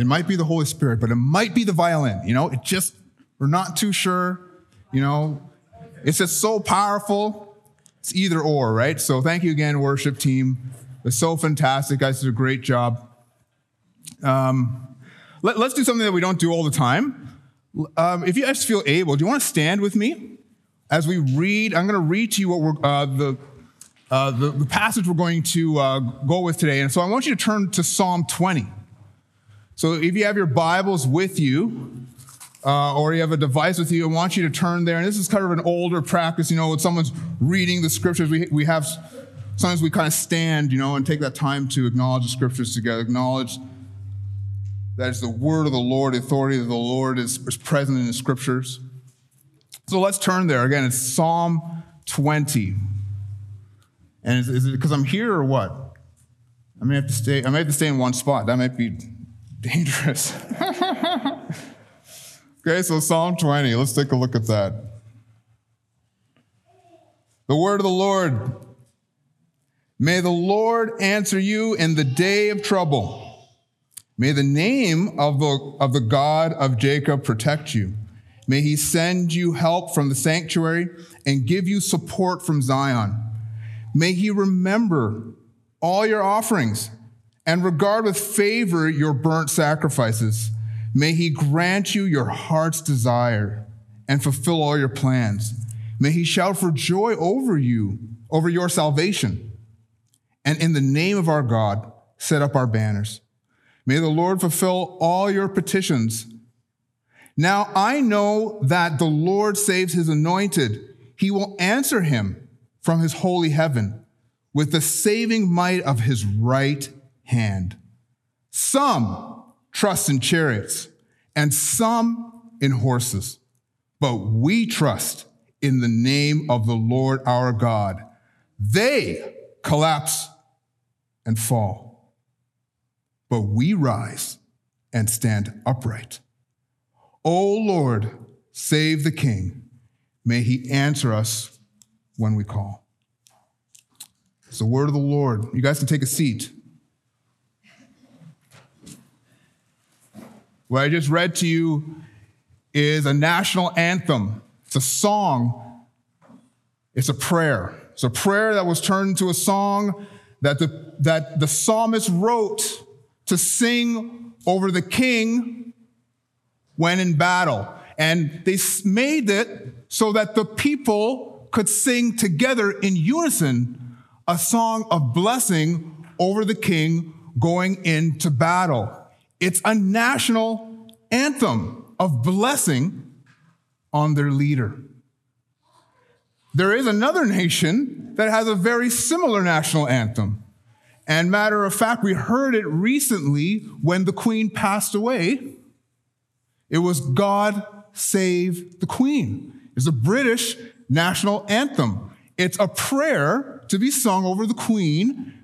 it might be the Holy Spirit, but it might be the violin. You know, it just, we're not too sure. You know, it's just so powerful. It's either or, right? So thank you again, worship team. It's so fantastic. guys did a great job. Um, let, us do something that we don't do all the time. Um, if you guys feel able, do you want to stand with me as we read? I'm going to read to you what we're, uh, the, uh, the, the, passage we're going to uh, go with today. And so I want you to turn to Psalm 20. So if you have your Bibles with you, uh, or you have a device with you, I want you to turn there. And this is kind of an older practice, you know, when someone's reading the scriptures, we, we have, sometimes we kind of stand, you know, and take that time to acknowledge the scriptures together, acknowledge that it's the word of the Lord, authority of the Lord is, is present in the scriptures. So let's turn there. Again, it's Psalm 20. And is, is it because I'm here or what? I may have to stay, I may have to stay in one spot. That might be dangerous. okay, so Psalm 20, let's take a look at that. The word of the Lord. May the Lord answer you in the day of trouble. May the name of the, of the God of Jacob protect you. May he send you help from the sanctuary and give you support from Zion. May he remember all your offerings and regard with favor your burnt sacrifices. May he grant you your heart's desire and fulfill all your plans. May he shout for joy over you, over your salvation. And in the name of our God, set up our banners. May the Lord fulfill all your petitions. Now I know that the Lord saves his anointed. He will answer him from his holy heaven with the saving might of his right hand. Some trust in chariots and some in horses, but we trust in the name of the Lord our God. They collapse and fall, but we rise and stand upright. O Lord, save the King. May he answer us when we call. It's the word of the Lord. You guys can take a seat. What I just read to you is a national anthem. It's a song. It's a prayer. It's a prayer that was turned into a song that the, that the psalmist wrote to sing over the king when in battle. And they made it so that the people could sing together in unison a song of blessing over the king going into battle. It's a national anthem of blessing on their leader. There is another nation that has a very similar national anthem. And matter of fact, we heard it recently when the Queen passed away. It was God Save the Queen. It's a British national anthem. It's a prayer to be sung over the Queen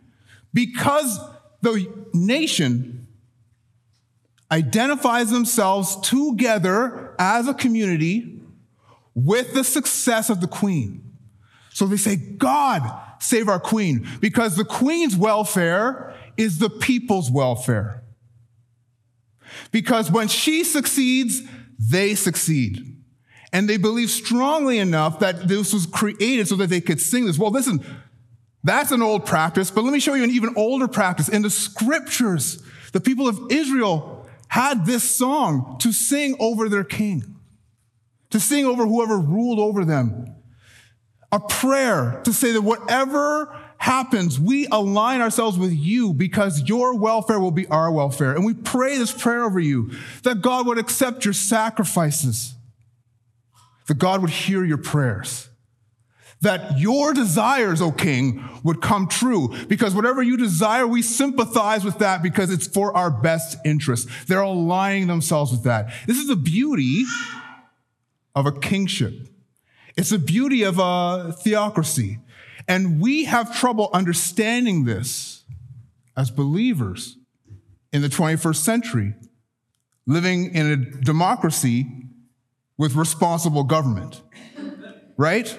because the nation identifies themselves together as a community with the success of the queen. So they say, God, save our queen, because the queen's welfare is the people's welfare. Because when she succeeds, they succeed. And they believe strongly enough that this was created so that they could sing this. Well, listen, that's an old practice, but let me show you an even older practice. In the scriptures, the people of Israel had this song to sing over their king, to sing over whoever ruled over them. A prayer to say that whatever happens, we align ourselves with you because your welfare will be our welfare. And we pray this prayer over you that God would accept your sacrifices, that God would hear your prayers, that your desires, O king, would come true. Because whatever you desire, we sympathize with that because it's for our best interest. They're aligning themselves with that. This is the beauty of a kingship. It's the beauty of a theocracy. And we have trouble understanding this as believers in the 21st century, living in a democracy with responsible government. Right?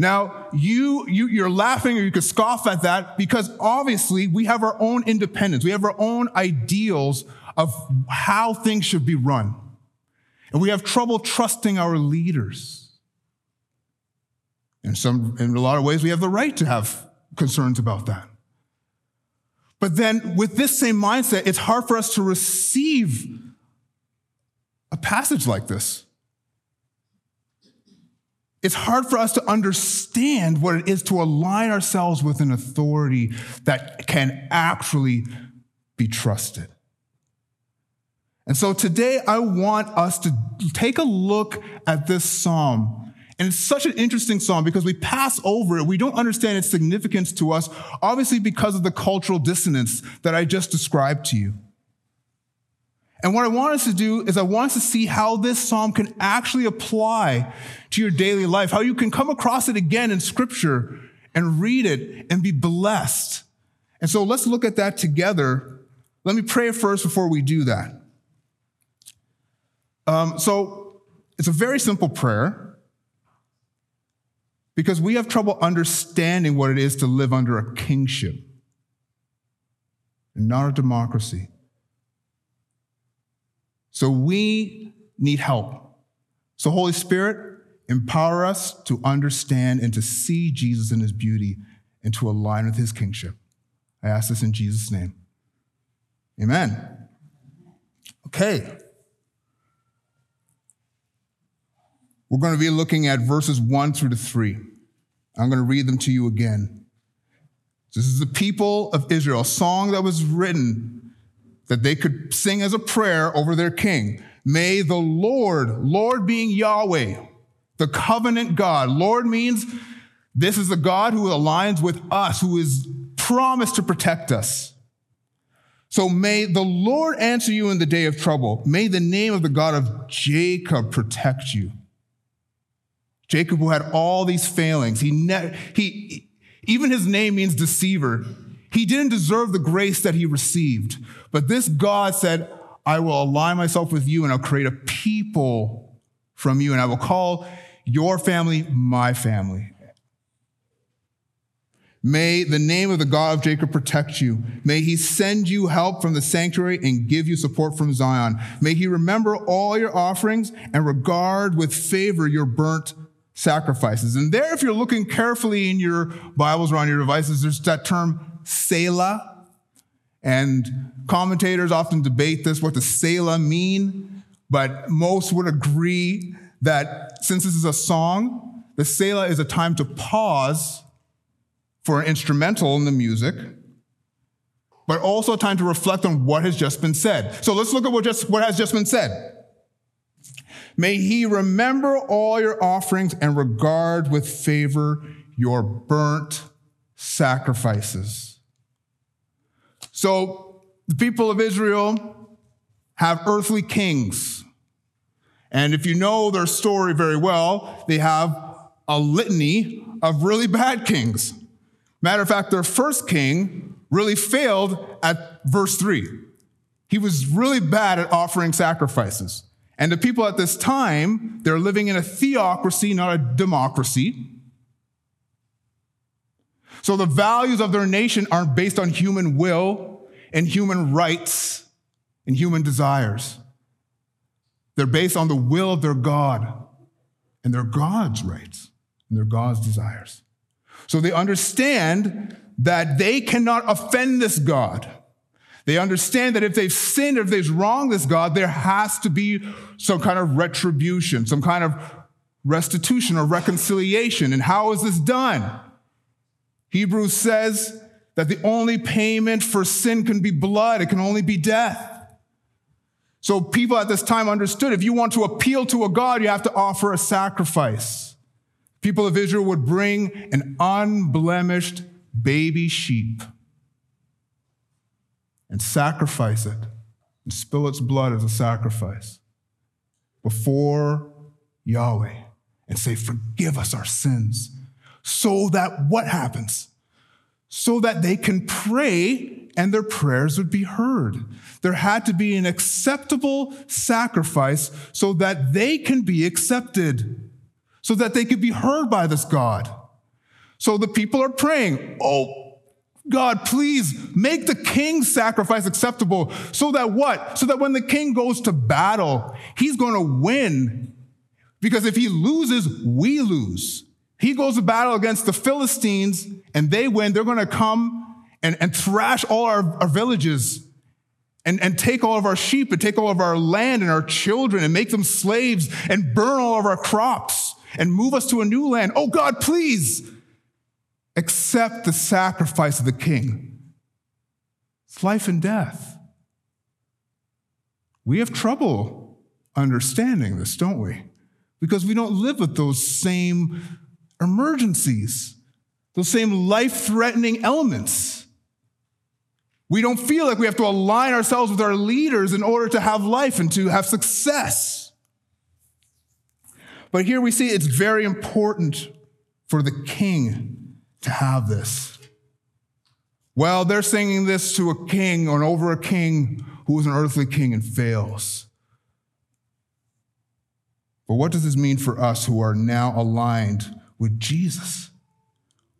Now, you, you, you're laughing or you could scoff at that because obviously we have our own independence. We have our own ideals of how things should be run. And we have trouble trusting our leaders. In some, in a lot of ways, we have the right to have concerns about that. But then with this same mindset, it's hard for us to receive a passage like this. It's hard for us to understand what it is to align ourselves with an authority that can actually be trusted. And so today I want us to take a look at this psalm. And it's such an interesting psalm because we pass over it. We don't understand its significance to us, obviously because of the cultural dissonance that I just described to you. And what I want us to do is I want us to see how this psalm can actually apply to your daily life, how you can come across it again in scripture and read it and be blessed. And so let's look at that together. Let me pray first before we do that. Um, so it's a very simple prayer because we have trouble understanding what it is to live under a kingship and not a democracy. So we need help. So, Holy Spirit, empower us to understand and to see Jesus in his beauty and to align with his kingship. I ask this in Jesus' name. Amen. Okay. We're going to be looking at verses 1 through to 3. I'm going to read them to you again. This is the people of Israel, a song that was written that they could sing as a prayer over their king. May the Lord, Lord being Yahweh, the covenant God. Lord means this is the God who aligns with us, who is promised to protect us. So may the Lord answer you in the day of trouble. May the name of the God of Jacob protect you. Jacob, who had all these failings, he, ne- he even his name means deceiver. He didn't deserve the grace that he received. But this God said, I will align myself with you and I'll create a people from you and I will call your family my family. May the name of the God of Jacob protect you. May he send you help from the sanctuary and give you support from Zion. May he remember all your offerings and regard with favor your burnt sacrifices. And there, if you're looking carefully in your Bibles or on your devices, there's that term Selah. And commentators often debate this, what does Selah mean? But most would agree that since this is a song, the Selah is a time to pause for an instrumental in the music, but also a time to reflect on what has just been said. So let's look at what, just, what has just been said. May he remember all your offerings and regard with favor your burnt sacrifices. So the people of Israel have earthly kings. And if you know their story very well, they have a litany of really bad kings. Matter of fact, their first king really failed at verse 3. He was really bad at offering sacrifices. And the people at this time, they're living in a theocracy, not a democracy. So the values of their nation aren't based on human will and human rights and human desires. They're based on the will of their God and their God's rights and their God's desires. So they understand that they cannot offend this God. They understand that if they've sinned, if they've wronged this God, there has to be some kind of retribution, some kind of restitution or reconciliation. And how is this done? Hebrews says that the only payment for sin can be blood, it can only be death. So people at this time understood if you want to appeal to a God, you have to offer a sacrifice. People of Israel would bring an unblemished baby sheep and sacrifice it and spill its blood as a sacrifice before Yahweh and say, Forgive us our sins. So that what happens? So that they can pray and their prayers would be heard. There had to be an acceptable sacrifice so that they can be accepted, so that they could be heard by this God. So the people are praying, Oh, God, please make the king's sacrifice acceptable so that what? So that when the king goes to battle, he's going to win. Because if he loses, we lose. He goes to battle against the Philistines and they win. They're going to come and, and thrash all our, our villages and, and take all of our sheep and take all of our land and our children and make them slaves and burn all of our crops and move us to a new land. Oh God, please accept the sacrifice of the king. It's life and death. We have trouble understanding this, don't we? Because we don't live with those same emergencies, those same life threatening elements. We don't feel like we have to align ourselves with our leaders in order to have life and to have success. But here we see it's very important for the king to have this. Well, they're singing this to a king or over a king who is an earthly king and fails. But what does this mean for us who are now aligned with Jesus?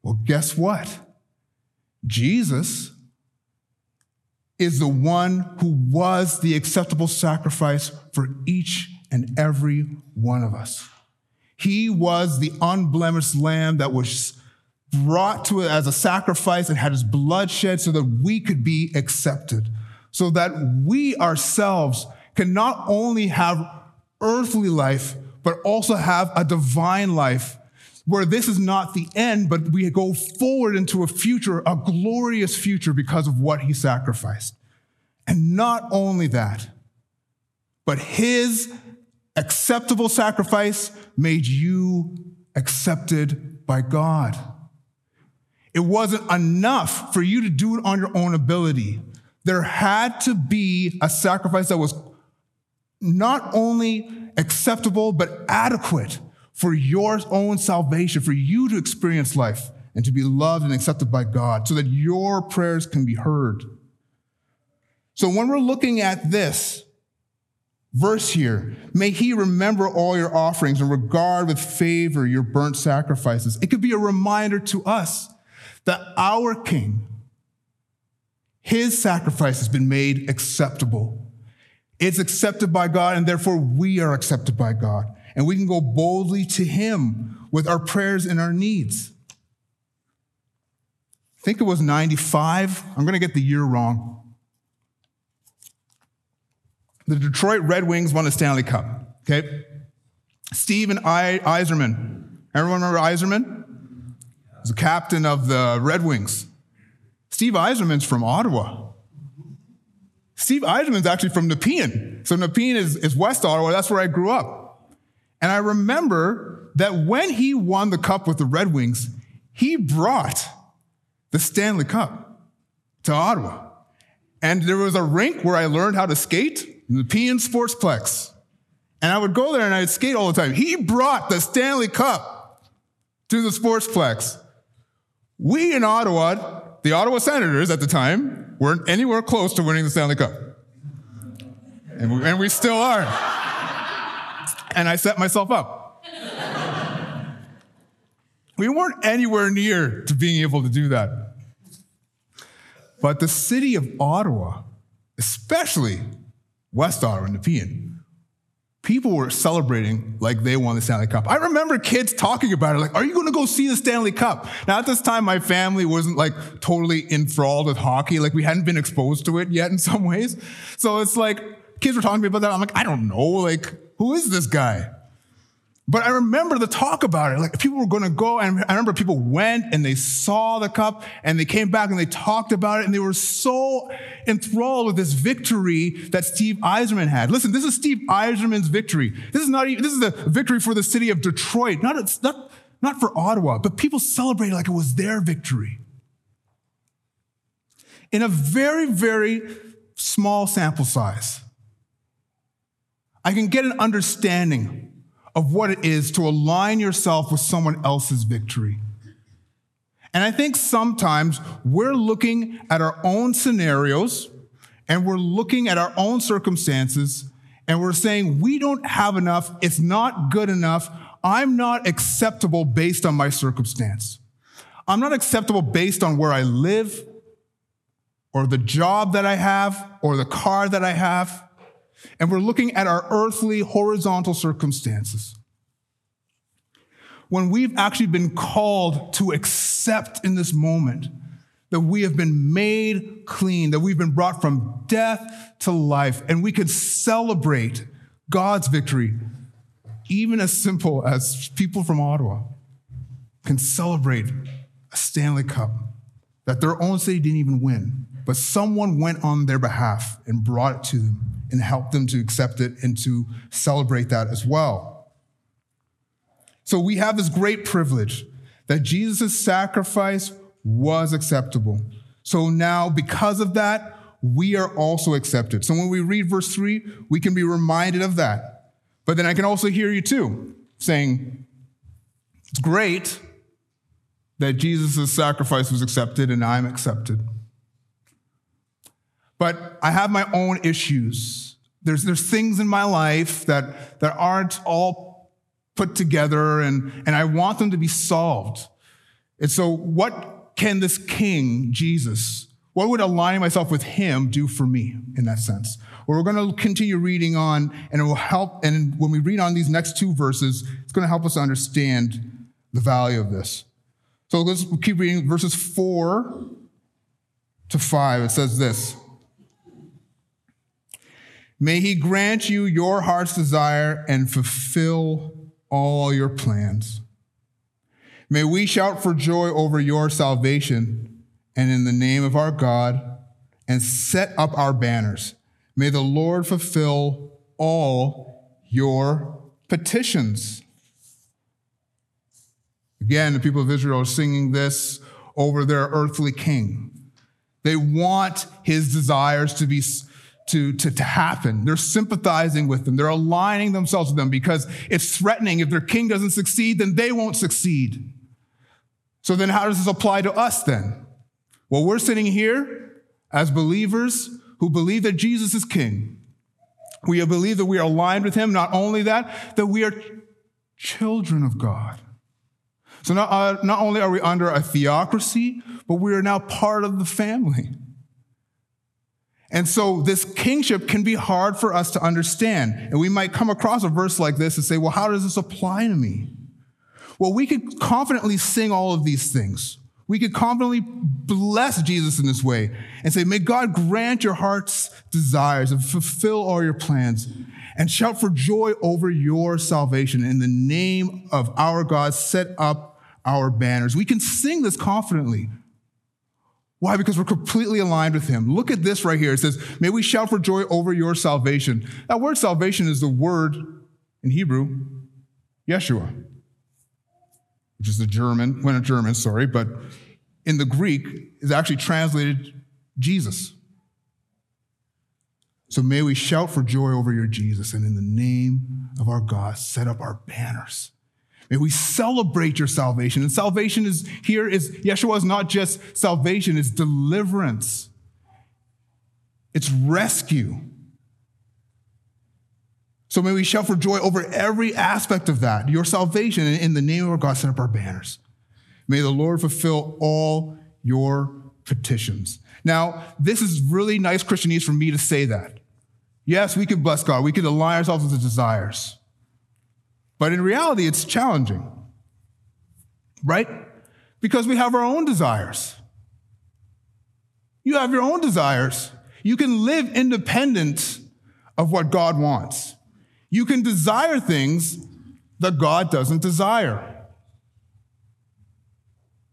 Well, guess what? Jesus is the one who was the acceptable sacrifice for each and every one of us. He was the unblemished lamb that was brought to it as a sacrifice and had his blood shed so that we could be accepted, so that we ourselves can not only have earthly life, but also have a divine life where this is not the end, but we go forward into a future, a glorious future because of what he sacrificed. And not only that, but his acceptable sacrifice made you accepted by God. It wasn't enough for you to do it on your own ability. There had to be a sacrifice that was not only acceptable, but adequate for your own salvation, for you to experience life and to be loved and accepted by God so that your prayers can be heard. So when we're looking at this verse here, may he remember all your offerings and regard with favor your burnt sacrifices. It could be a reminder to us that our King, his sacrifice has been made acceptable. It's accepted by God, and therefore we are accepted by God and we can go boldly to Him with our prayers and our needs. I think it was 95. I'm going to get the year wrong. The Detroit Red Wings won the Stanley Cup. Okay? Steve and I- Yzerman. Everyone remember Yzerman? He's the captain of the Red Wings. Steve Yzerman's from Ottawa. Steve Yzerman's actually from Nepean. So Nepean is, is West Ottawa. That's where I grew up. And I remember that when he won the cup with the Red Wings, he brought the Stanley Cup to Ottawa. And there was a rink where I learned how to skate, the Nepean Sportsplex. And I would go there and I'd skate all the time. He brought the Stanley Cup to the Sportsplex. We in Ottawa, the Ottawa Senators at the time, weren't anywhere close to winning the Stanley Cup. And we, and we still are and I set myself up. we weren't anywhere near to being able to do that. But the city of Ottawa, especially West Ottawa and Nepean, people were celebrating like they won the Stanley Cup. I remember kids talking about it, like, are you going to go see the Stanley Cup? Now, at this time, my family wasn't like totally enthralled with hockey. Like, we hadn't been exposed to it yet in some ways. So it's like, kids were talking to me about that. I'm like, I don't know. Like, who is this guy? But I remember the talk about it. Like people were going to go, and I remember people went and they saw the cup and they came back and they talked about it and they were so enthralled with this victory that Steve Yzerman had. Listen, this is Steve Yzerman's victory. This is not even, this is the victory for the city of Detroit. Not, not, not for Ottawa, but people celebrated like it was their victory. In a very, very small sample size, I can get an understanding of what it is to align yourself with someone else's victory. And I think sometimes we're looking at our own scenarios and we're looking at our own circumstances and we're saying, we don't have enough, it's not good enough, I'm not acceptable based on my circumstance. I'm not acceptable based on where I live or the job that I have or the car that I have. And we're looking at our earthly horizontal circumstances. When we've actually been called to accept in this moment that we have been made clean, that we've been brought from death to life, and we can celebrate God's victory, even as simple as people from Ottawa can celebrate a Stanley Cup that their own city didn't even win, but someone went on their behalf and brought it to them and help them to accept it and to celebrate that as well. So we have this great privilege that Jesus' sacrifice was acceptable. So now, because of that, we are also accepted. So when we read verse 3, we can be reminded of that. But then I can also hear you too saying, it's great that Jesus' sacrifice was accepted and I'm accepted. But I have my own issues. There's, there's things in my life that, that aren't all put together, and, and I want them to be solved. And so, what can this king, Jesus, what would aligning myself with him do for me in that sense? Well, we're going to continue reading on, and it will help. And when we read on these next two verses, it's going to help us understand the value of this. So let's keep reading verses four to five. It says this May he grant you your heart's desire and fulfill all your plans. May we shout for joy over your salvation and in the name of our God and set up our banners. May the Lord fulfill all your petitions. Again, the people of Israel are singing this over their earthly king. They want his desires to be to, to, to happen. They're sympathizing with them. They're aligning themselves with them because it's threatening. If their king doesn't succeed, then they won't succeed. So then how does this apply to us then? Well, we're sitting here as believers who believe that Jesus is king. We believe that we are aligned with him. Not only that, that we are children of God. So not, uh, not only are we under a theocracy, but we are now part of the family. And so this kingship can be hard for us to understand. And we might come across a verse like this and say, well, how does this apply to me? Well, we could confidently sing all of these things. We could confidently bless Jesus in this way and say, May God grant your heart's desires and fulfill all your plans and shout for joy over your salvation. In the name of our God, set up our banners. We can sing this confidently. Why? Because we're completely aligned with Him. Look at this right here. It says, May we shout for joy over your salvation. That word salvation is the word in Hebrew, Yeshua which is the German, well, not German, sorry, but in the Greek is actually translated Jesus. So may we shout for joy over your Jesus, and in the name of our God, set up our banners. May we celebrate your salvation. And salvation is here is Yeshua is not just salvation, it's deliverance. It's rescue. So may we shout for joy over every aspect of that, your salvation, in the name of our God, set up our banners. May the Lord fulfill all your petitions. Now, this is really nice Christianese for me to say that. Yes, we could bless God, we could align ourselves with His desires. But in reality, it's challenging, right? Because we have our own desires. You have your own desires. You can live independent of what God wants. You can desire things that God doesn't desire.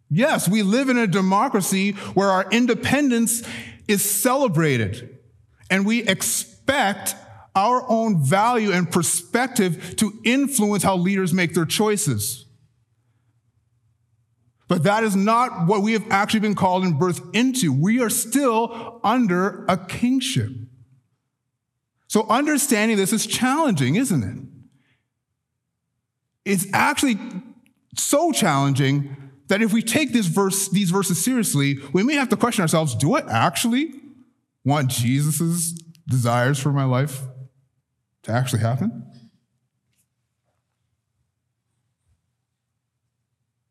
Yes, we live in a democracy where our independence is celebrated, and we expect our own value and perspective to influence how leaders make their choices. But that is not what we have actually been called and birthed into. We are still under a kingship. So understanding this is challenging, isn't it? It's actually so challenging that if we take this verse, these verses seriously, we may have to question ourselves do I actually want Jesus' desires for my life to actually happen?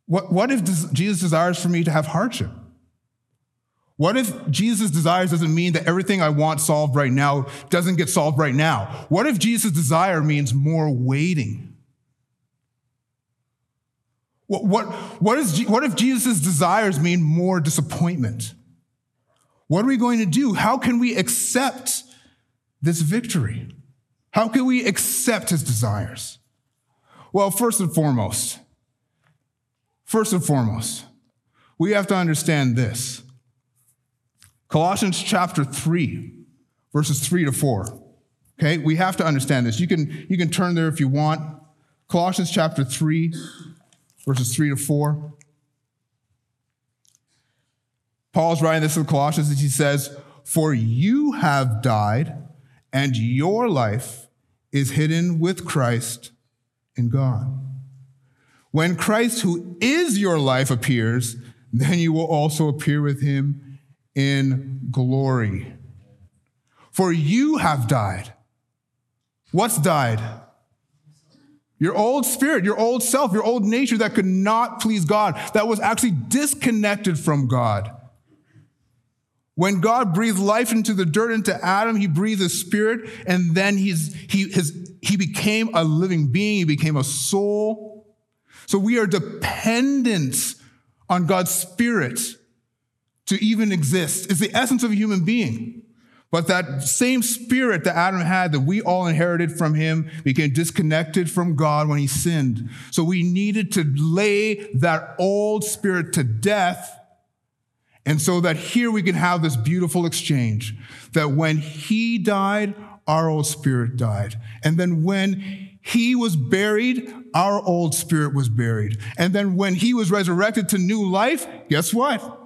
What, what if Jesus desires for me to have hardship? What if Jesus' desires doesn't mean that everything I want solved right now doesn't get solved right now? What if Jesus' desire means more waiting? What, what, what, is, what if Jesus' desires mean more disappointment? What are we going to do? How can we accept this victory? How can we accept his desires? Well, first and foremost, first and foremost, we have to understand this. Colossians chapter 3, verses 3 to 4. Okay, we have to understand this. You can, you can turn there if you want. Colossians chapter 3, verses 3 to 4. Paul's writing this in Colossians and he says, For you have died, and your life is hidden with Christ in God. When Christ, who is your life, appears, then you will also appear with him in glory. For you have died. What's died? Your old spirit, your old self, your old nature that could not please God, that was actually disconnected from God. When God breathed life into the dirt, into Adam, he breathed a spirit, and then he's, he, his, he became a living being, he became a soul. So we are dependent on God's spirit to even exist. It's the essence of a human being. But that same spirit that Adam had that we all inherited from him became disconnected from God when he sinned. So we needed to lay that old spirit to death and so that here we can have this beautiful exchange that when he died, our old spirit died. And then when he was buried, our old spirit was buried. And then when he was resurrected to new life, guess what?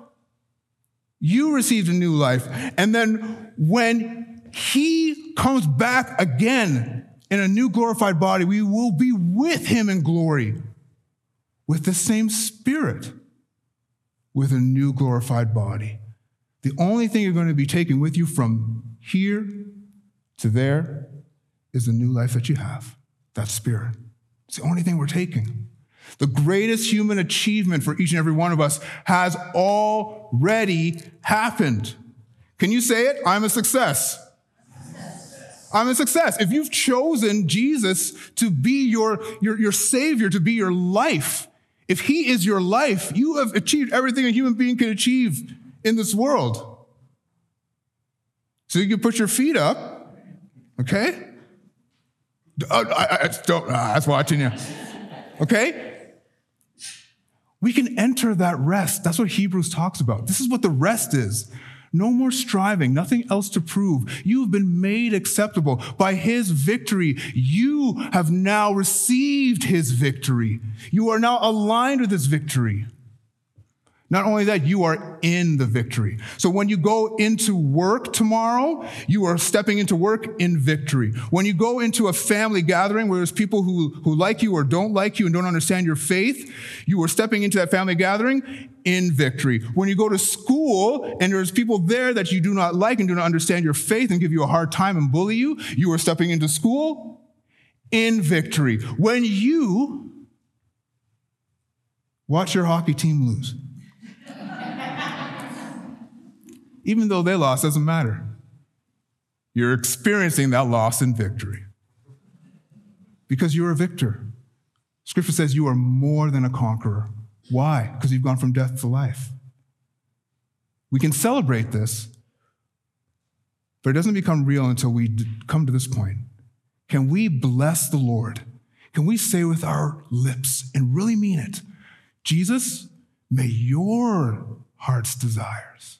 You received a new life. And then when he comes back again in a new glorified body, we will be with him in glory with the same spirit with a new glorified body. The only thing you're going to be taking with you from here to there is the new life that you have, that spirit. It's the only thing we're taking. The greatest human achievement for each and every one of us has already happened. Can you say it? I'm a success. I'm a success. If you've chosen Jesus to be your, your, your Savior, to be your life, if He is your life, you have achieved everything a human being can achieve in this world. So you can put your feet up, okay? Uh, I, I, don't, uh, that's watching you. Okay? We can enter that rest. That's what Hebrews talks about. This is what the rest is. No more striving, nothing else to prove. You have been made acceptable by his victory. You have now received his victory. You are now aligned with his victory. Not only that, you are in the victory. So when you go into work tomorrow, you are stepping into work in victory. When you go into a family gathering where there's people who, who like you or don't like you and don't understand your faith, you are stepping into that family gathering in victory. When you go to school and there's people there that you do not like and do not understand your faith and give you a hard time and bully you, you are stepping into school in victory. When you watch your hockey team lose, even though they lost, doesn't matter. You're experiencing that loss in victory because you're a victor. Scripture says you are more than a conqueror. Why? Because you've gone from death to life. We can celebrate this, but it doesn't become real until we come to this point. Can we bless the Lord? Can we say with our lips and really mean it, Jesus, may your heart's desires,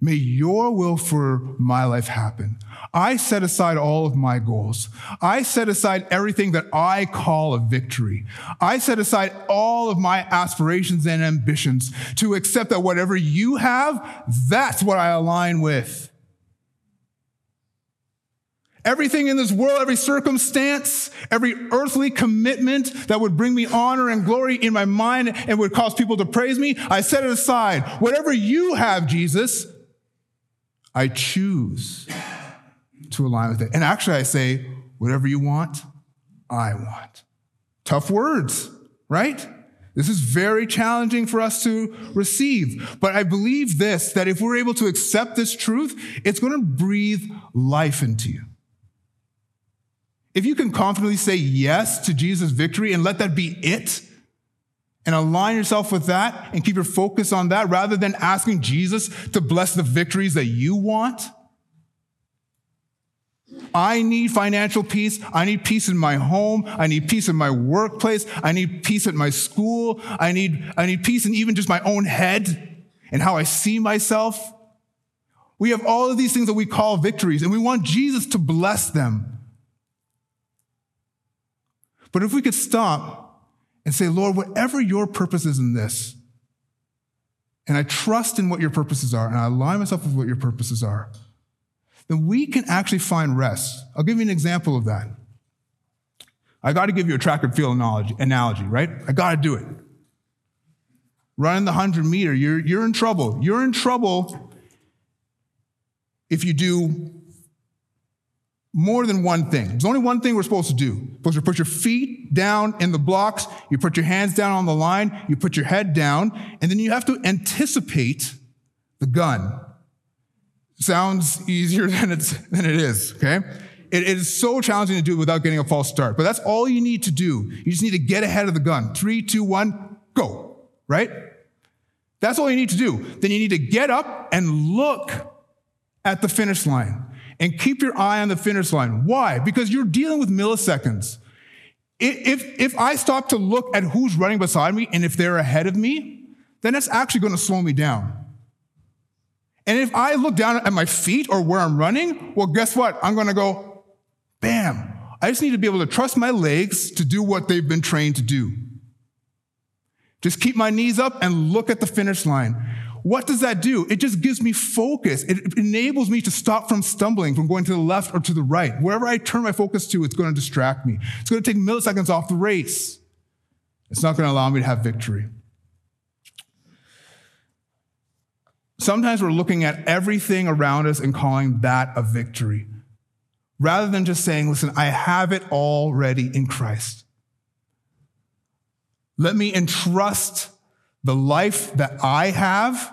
may your will for my life happen. I set aside all of my goals. I set aside everything that I call a victory. I set aside all of my aspirations and ambitions to accept that whatever you have, that's what I align with. Everything in this world, every circumstance, every earthly commitment that would bring me honor and glory in my mind and would cause people to praise me, I set it aside. Whatever you have, Jesus, I choose to align with it. And actually, I say, whatever you want, I want. Tough words, right? This is very challenging for us to receive. But I believe this that if we're able to accept this truth, it's going to breathe life into you. If you can confidently say yes to Jesus' victory and let that be it, and align yourself with that and keep your focus on that rather than asking Jesus to bless the victories that you want, I need financial peace. I need peace in my home. I need peace in my workplace. I need peace at my school. I need, I need peace in even just my own head and how I see myself. We have all of these things that we call victories, and we want Jesus to bless them. But if we could stop and say, Lord, whatever your purpose is in this, and I trust in what your purposes are, and I align myself with what your purposes are then we can actually find rest. I'll give you an example of that. I got to give you a track and field analogy, analogy right? I got to do it. Running the 100 meter, you're, you're in trouble. You're in trouble if you do more than one thing. There's only one thing we're supposed to do. You're supposed to put your feet down in the blocks, you put your hands down on the line, you put your head down, and then you have to anticipate the gun sounds easier than, it's, than it is, okay? It, it is so challenging to do without getting a false start, but that's all you need to do. You just need to get ahead of the gun. Three, two, one, go, right? That's all you need to do. Then you need to get up and look at the finish line and keep your eye on the finish line. Why? Because you're dealing with milliseconds. If, if I stop to look at who's running beside me and if they're ahead of me, then that's actually going to slow me down. And if I look down at my feet or where I'm running, well, guess what? I'm going to go, bam. I just need to be able to trust my legs to do what they've been trained to do. Just keep my knees up and look at the finish line. What does that do? It just gives me focus. It enables me to stop from stumbling, from going to the left or to the right. Wherever I turn my focus to, it's going to distract me. It's going to take milliseconds off the race. It's not going to allow me to have victory. Sometimes we're looking at everything around us and calling that a victory, rather than just saying, listen, I have it already in Christ. Let me entrust the life that I have,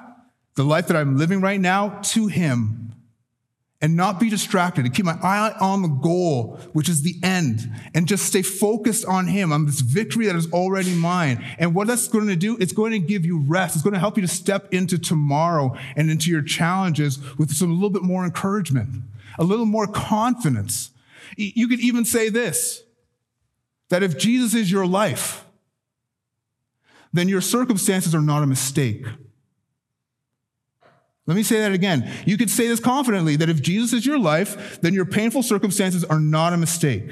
the life that I'm living right now, to Him and not be distracted and keep my eye on the goal, which is the end, and just stay focused on Him, on this victory that is already mine. And what that's going to do, it's going to give you rest. It's going to help you to step into tomorrow and into your challenges with some a little bit more encouragement, a little more confidence. You could even say this that if Jesus is your life, then your circumstances are not a mistake. Let me say that again. You could say this confidently that if Jesus is your life, then your painful circumstances are not a mistake,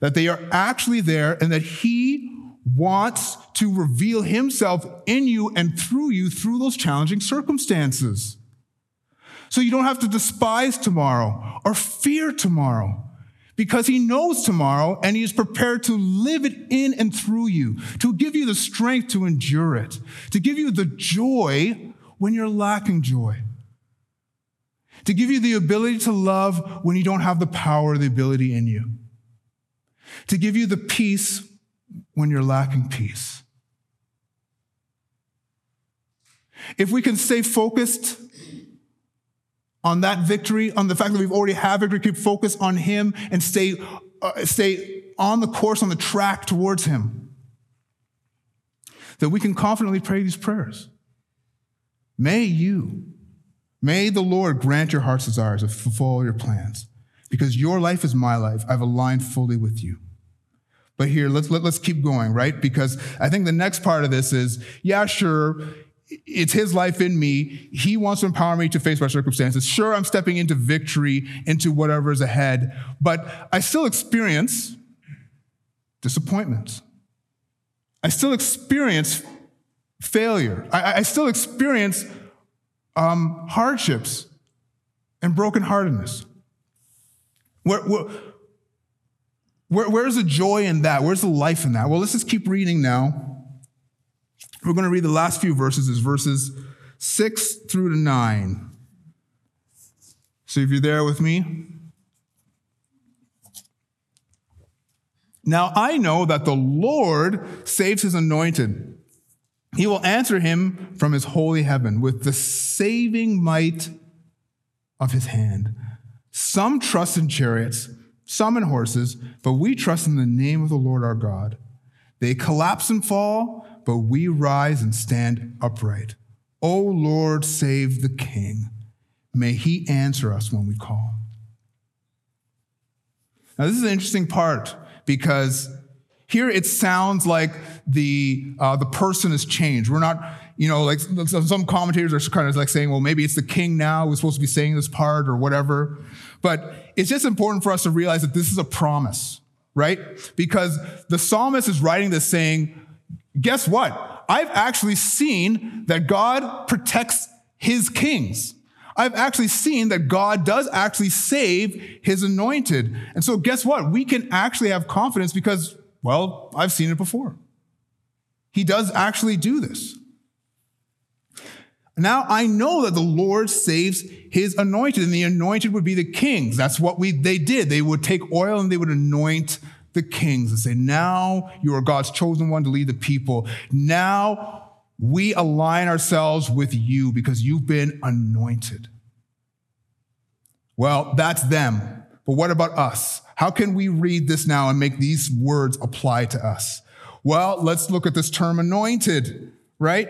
that they are actually there and that He wants to reveal Himself in you and through you through those challenging circumstances. So you don't have to despise tomorrow or fear tomorrow because He knows tomorrow and He is prepared to live it in and through you, to give you the strength to endure it, to give you the joy when you're lacking joy. To give you the ability to love when you don't have the power the ability in you. To give you the peace when you're lacking peace. If we can stay focused on that victory, on the fact that we've already had victory, keep focus on Him and stay, uh, stay on the course, on the track towards Him, that we can confidently pray these prayers. May you, may the Lord grant your heart's desires and fulfill your plans. Because your life is my life. I've aligned fully with you. But here, let's, let, us let us keep going, right? Because I think the next part of this is, yeah, sure, it's his life in me. He wants to empower me to face my circumstances. Sure, I'm stepping into victory, into whatever is ahead, but I still experience disappointments. I still experience failure. I, I still experience um, hardships and brokenheartedness. Where, where, where, where's the joy in that? Where's the life in that? Well, let's just keep reading now. We're going to read the last few verses, is verses six through to nine. So if you're there with me, now I know that the Lord saves his anointed. He will answer him from his holy heaven with the saving might of his hand. Some trust in chariots, some in horses, but we trust in the name of the Lord our God. They collapse and fall but we rise and stand upright. O Lord, save the King. May he answer us when we call. Now, this is an interesting part because here it sounds like the, uh, the person has changed. We're not, you know, like some commentators are kind of like saying, well, maybe it's the king now who's supposed to be saying this part or whatever. But it's just important for us to realize that this is a promise, right? Because the psalmist is writing this saying, guess what? I've actually seen that God protects his kings. I've actually seen that God does actually save his anointed. And so guess what? We can actually have confidence because, well, I've seen it before. He does actually do this. Now I know that the Lord saves his anointed, and the anointed would be the kings. That's what we they did. They would take oil and they would anoint the kings and say, Now you are God's chosen one to lead the people. Now we align ourselves with you because you've been anointed. Well, that's them. But what about us? How can we read this now and make these words apply to us? Well, let's look at this term anointed, right?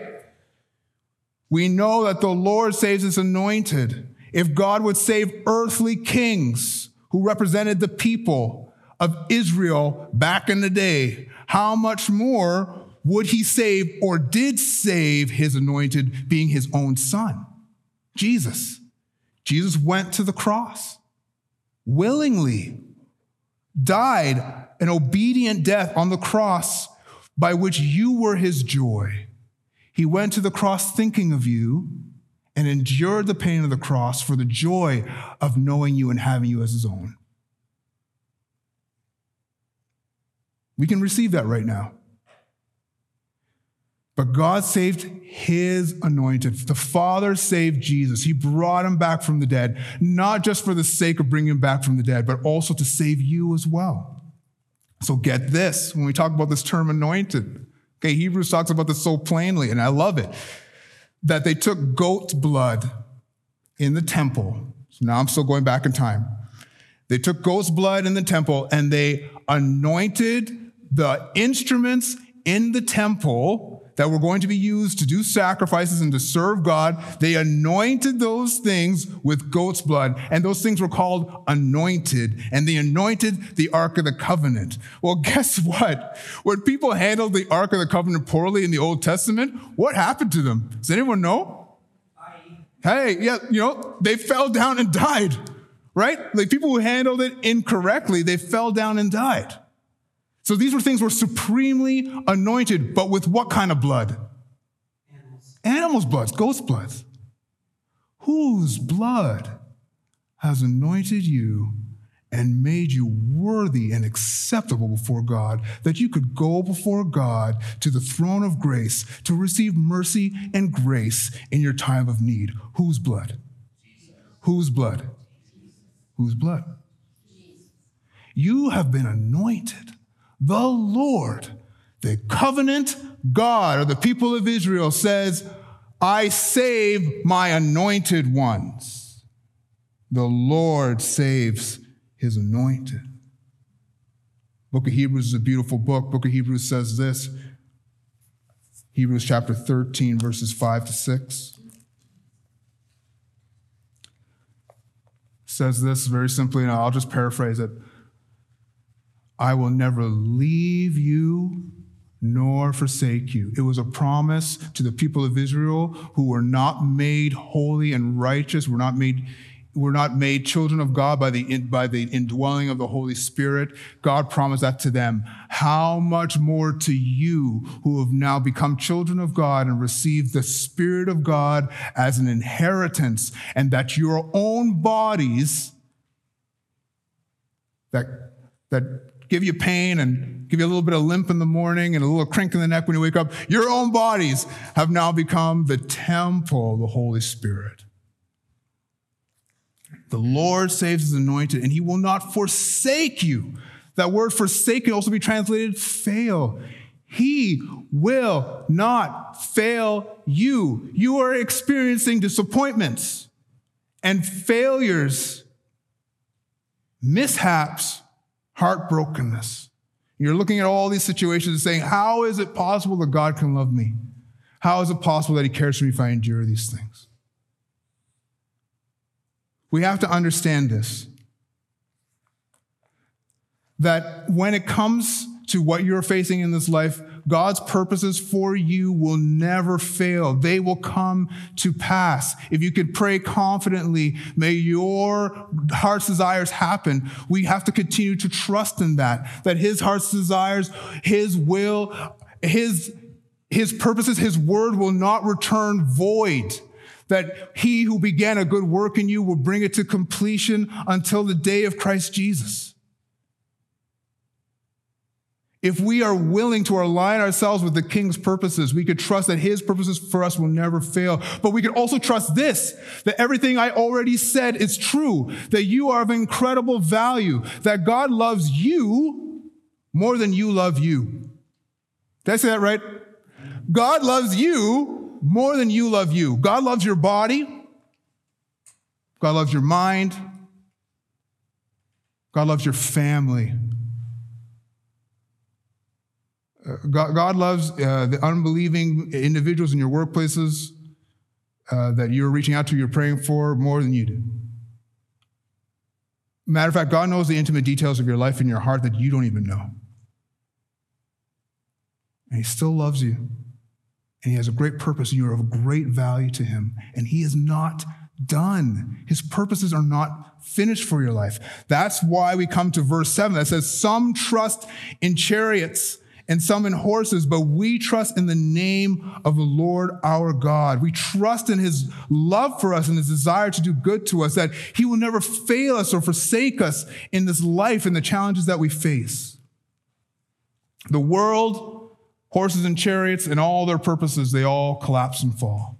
We know that the Lord saves his anointed. If God would save earthly kings who represented the people, of Israel back in the day, how much more would he save or did save his anointed, being his own son? Jesus. Jesus went to the cross willingly, died an obedient death on the cross by which you were his joy. He went to the cross thinking of you and endured the pain of the cross for the joy of knowing you and having you as his own. We can receive that right now. But God saved his anointed. The Father saved Jesus. He brought him back from the dead, not just for the sake of bringing him back from the dead, but also to save you as well. So get this when we talk about this term anointed. Okay, Hebrews talks about this so plainly, and I love it. That they took goat's blood in the temple. So now I'm still going back in time. They took goat's blood in the temple and they anointed the instruments in the temple that were going to be used to do sacrifices and to serve God, they anointed those things with goat's blood, and those things were called anointed, and they anointed the Ark of the Covenant. Well, guess what? When people handled the Ark of the Covenant poorly in the Old Testament, what happened to them? Does anyone know? Hey, yeah, you know, they fell down and died, right? Like people who handled it incorrectly, they fell down and died. So these were things were supremely anointed, but with what kind of blood? Animals, Animals blood, ghost blood. Whose blood has anointed you and made you worthy and acceptable before God, that you could go before God to the throne of grace to receive mercy and grace in your time of need. Whose blood? Jesus. Whose blood? Jesus. Whose blood? Jesus. You have been anointed the Lord, the covenant God of the people of Israel says, I save my anointed ones. The Lord saves his anointed. Book of Hebrews is a beautiful book. Book of Hebrews says this. Hebrews chapter 13 verses 5 to 6. Says this very simply, and I'll just paraphrase it. I will never leave you nor forsake you. It was a promise to the people of Israel who were not made holy and righteous, were not made were not made children of God by the, by the indwelling of the Holy Spirit. God promised that to them. How much more to you who have now become children of God and received the Spirit of God as an inheritance and that your own bodies that, that give you pain and give you a little bit of limp in the morning and a little crink in the neck when you wake up, your own bodies have now become the temple of the Holy Spirit. The Lord saves his anointed, and he will not forsake you. That word forsake can also be translated fail. He will not fail you. You are experiencing disappointments and failures, mishaps, heartbrokenness. You're looking at all these situations and saying, How is it possible that God can love me? How is it possible that He cares for me if I endure these things? We have to understand this that when it comes to what you're facing in this life, God's purposes for you will never fail. They will come to pass. If you can pray confidently, may your heart's desires happen. We have to continue to trust in that, that his heart's desires, his will, his, his purposes, his word will not return void that he who began a good work in you will bring it to completion until the day of Christ Jesus. If we are willing to align ourselves with the king's purposes, we could trust that his purposes for us will never fail. But we could also trust this, that everything I already said is true, that you are of incredible value, that God loves you more than you love you. Did I say that right? God loves you more than you love you. God loves your body. God loves your mind. God loves your family. God, God, loves uh, the unbelieving individuals in your workplaces uh, that you're reaching out to, you're praying for more than you do. Matter of fact, God knows the intimate details of your life and your heart that you don't even know. And He still loves you and he has a great purpose, and you're of great value to him. And he is not done. His purposes are not finished for your life. That's why we come to verse 7 that says, Some trust in chariots and some in horses, but we trust in the name of the Lord our God. We trust in his love for us and his desire to do good to us, that he will never fail us or forsake us in this life and the challenges that we face. The world Horses and chariots and all their purposes, they all collapse and fall.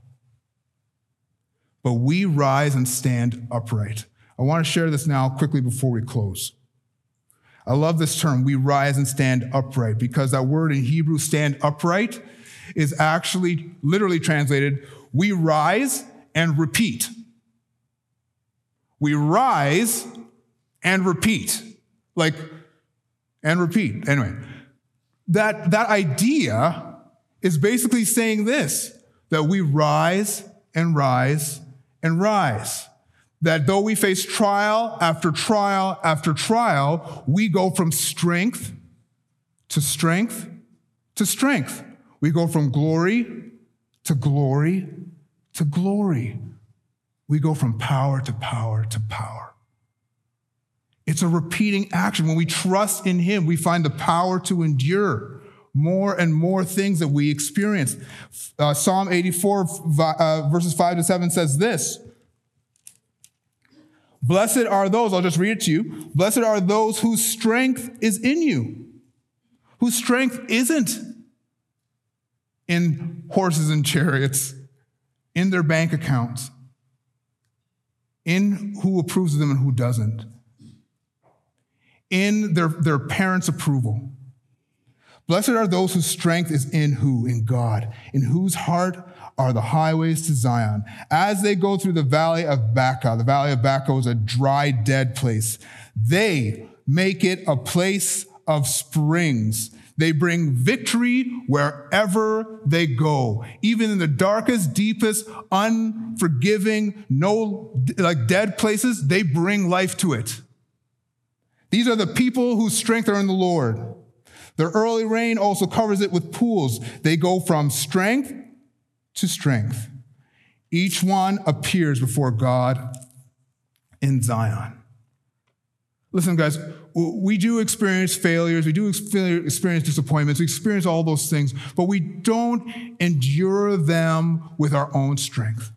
But we rise and stand upright. I want to share this now quickly before we close. I love this term, we rise and stand upright, because that word in Hebrew, stand upright, is actually literally translated, we rise and repeat. We rise and repeat. Like, and repeat. Anyway, that, that idea is basically saying this that we rise and rise and rise. That though we face trial after trial after trial, we go from strength to strength to strength. We go from glory to glory to glory. We go from power to power to power. It's a repeating action. When we trust in Him, we find the power to endure more and more things that we experience. Uh, Psalm 84, uh, verses 5 to 7 says this Blessed are those, I'll just read it to you. Blessed are those whose strength is in you, whose strength isn't in horses and chariots, in their bank accounts, in who approves of them and who doesn't in their, their parents' approval. Blessed are those whose strength is in who? In God, in whose heart are the highways to Zion. As they go through the valley of Baca, the valley of Baca was a dry, dead place. They make it a place of springs. They bring victory wherever they go. Even in the darkest, deepest, unforgiving, no, like dead places, they bring life to it. These are the people whose strength are in the Lord. The early rain also covers it with pools. They go from strength to strength. Each one appears before God in Zion. Listen, guys, we do experience failures, we do experience disappointments, we experience all those things, but we don't endure them with our own strength.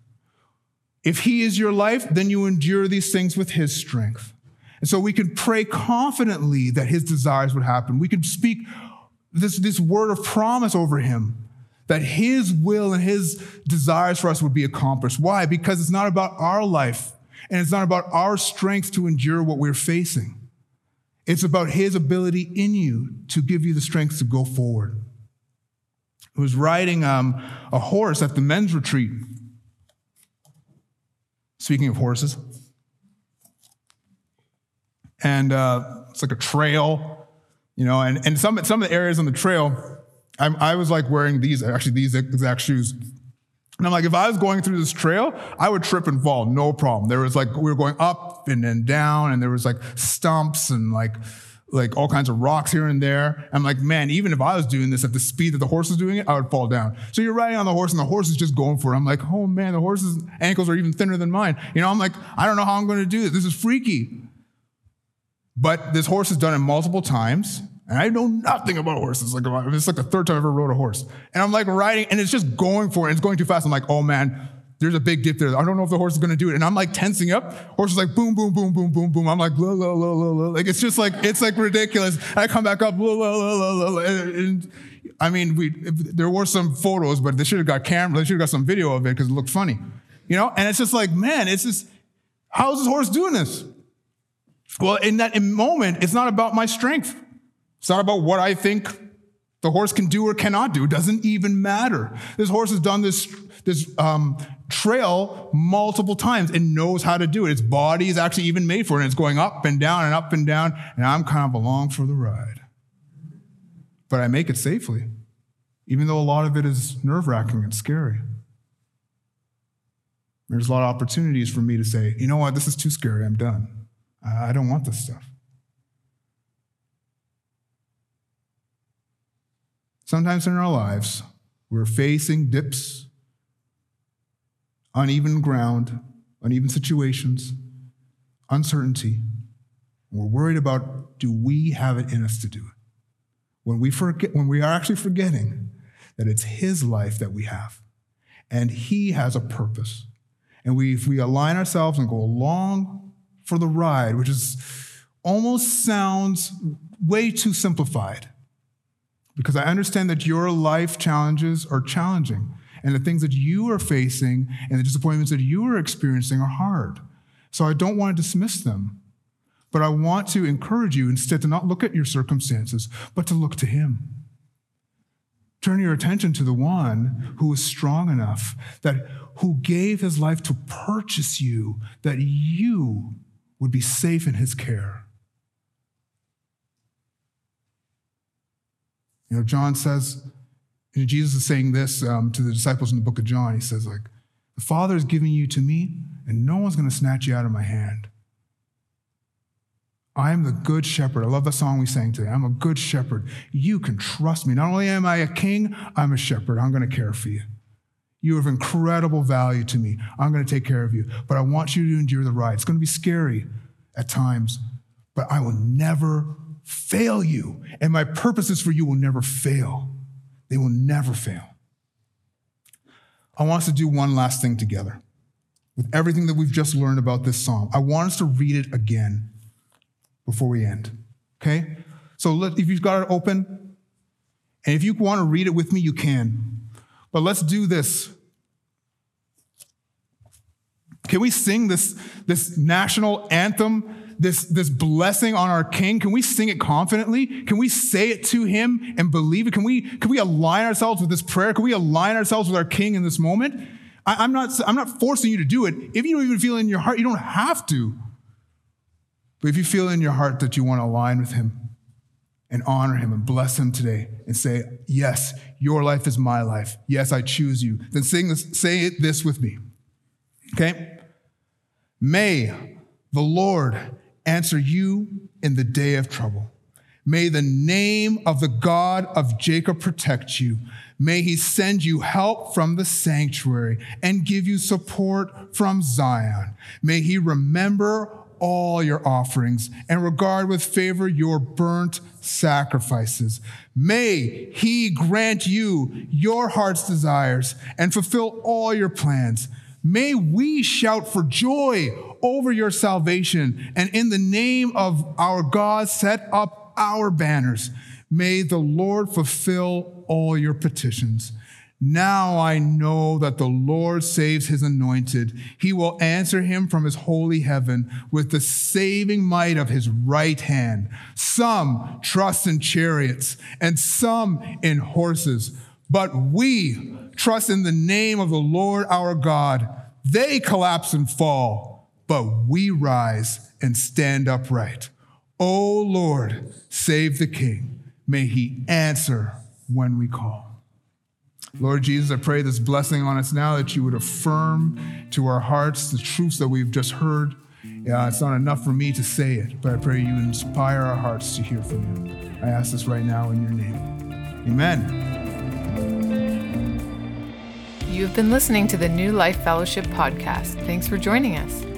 If He is your life, then you endure these things with His strength. And so we can pray confidently that His desires would happen. We can speak this, this word of promise over Him that His will and His desires for us would be accomplished. Why? Because it's not about our life and it's not about our strength to endure what we're facing. It's about His ability in you to give you the strength to go forward. I was riding um, a horse at the men's retreat. Speaking of horses, and uh, it's like a trail, you know, and, and some, some of the areas on the trail, I, I was like wearing these, actually, these exact shoes and I'm like, if I was going through this trail, I would trip and fall, no problem. There was like, we were going up and then down, and there was like stumps and like, like all kinds of rocks here and there. I'm like, man, even if I was doing this at the speed that the horse was doing it, I would fall down. So you're riding on the horse and the horse is just going for it. I'm like, oh man, the horse's ankles are even thinner than mine. You know, I'm like, I don't know how I'm going to do this. This is freaky. But this horse has done it multiple times. And I know nothing about horses. Like it's like the third time I ever rode a horse. And I'm like riding, and it's just going for it. It's going too fast. I'm like, oh man, there's a big dip there. I don't know if the horse is going to do it. And I'm like tensing up. Horse is like boom, boom, boom, boom, boom, boom. I'm like, blah, blah, blah, blah. Like it's just like, it's like ridiculous. I come back up, blah, blah, blah, blah. And, and I mean, we, there were some photos, but they should have got camera. They should have got some video of it because it looked funny. You know? And it's just like, man, it's just, how is this horse doing this? Well, in that moment, it's not about my strength. It's not about what I think the horse can do or cannot do. It doesn't even matter. This horse has done this, this um, trail multiple times and knows how to do it. Its body is actually even made for it. And it's going up and down and up and down. And I'm kind of along for the ride. But I make it safely, even though a lot of it is nerve wracking and scary. There's a lot of opportunities for me to say, you know what, this is too scary. I'm done. I don't want this stuff. Sometimes in our lives, we're facing dips, uneven ground, uneven situations, uncertainty. We're worried about do we have it in us to do it? When we forget, when we are actually forgetting that it's His life that we have, and He has a purpose, and we if we align ourselves and go along for the ride, which is almost sounds way too simplified because I understand that your life challenges are challenging and the things that you are facing and the disappointments that you are experiencing are hard. So I don't want to dismiss them. But I want to encourage you instead to not look at your circumstances, but to look to Him. Turn your attention to the one who is strong enough, that who gave his life to purchase you, that you would be safe in his care. You know, John says, Jesus is saying this um, to the disciples in the book of John. He says, like, the Father is giving you to me, and no one's going to snatch you out of my hand. I am the good shepherd. I love the song we sang today. I'm a good shepherd. You can trust me. Not only am I a king, I'm a shepherd. I'm going to care for you. You are of incredible value to me. I'm going to take care of you. But I want you to endure the ride. It's going to be scary at times, but I will never fail you. And my purposes for you will never fail. They will never fail. I want us to do one last thing together. With everything that we've just learned about this psalm, I want us to read it again before we end. Okay? So let, if you've got it open, and if you want to read it with me, you can. But let's do this. Can we sing this, this national anthem this, this blessing on our King? Can we sing it confidently? Can we say it to him and believe it? Can we, can we align ourselves with this prayer? Can we align ourselves with our King in this moment? I, am not, I'm not forcing you to do it. If you don't even feel it in your heart, you don't have to. But if you feel in your heart that you want to align with him and honor him and bless him today and say, Yes, your life is my life. Yes, I choose you, then sing this, say this with me. Okay? May the Lord answer you in the day of trouble. May the name of the God of Jacob protect you. May he send you help from the sanctuary and give you support from Zion. May he remember all your offerings and regard with favor your burnt sacrifices. May he grant you your heart's desires and fulfill all your plans. May we shout for joy over your salvation and in the name of our God set up our banners. May the Lord fulfill all your petitions. Now I know that the Lord saves his anointed. He will answer him from his holy heaven with the saving might of his right hand. Some trust in chariots and some in horses, but we trust in the name of the Lord our God. They collapse and fall, but we rise and stand upright. O Lord, save the king. May he answer when we call. Lord Jesus, I pray this blessing on us now that you would affirm to our hearts the truths that we've just heard. Yeah, it's not enough for me to say it, but I pray you inspire our hearts to hear from you. I ask this right now in your name. Amen. You've been listening to the New Life Fellowship podcast. Thanks for joining us.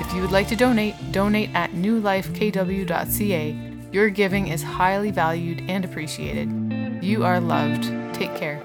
If you would like to donate, donate at newlifekw.ca. Your giving is highly valued and appreciated. You are loved. Take care.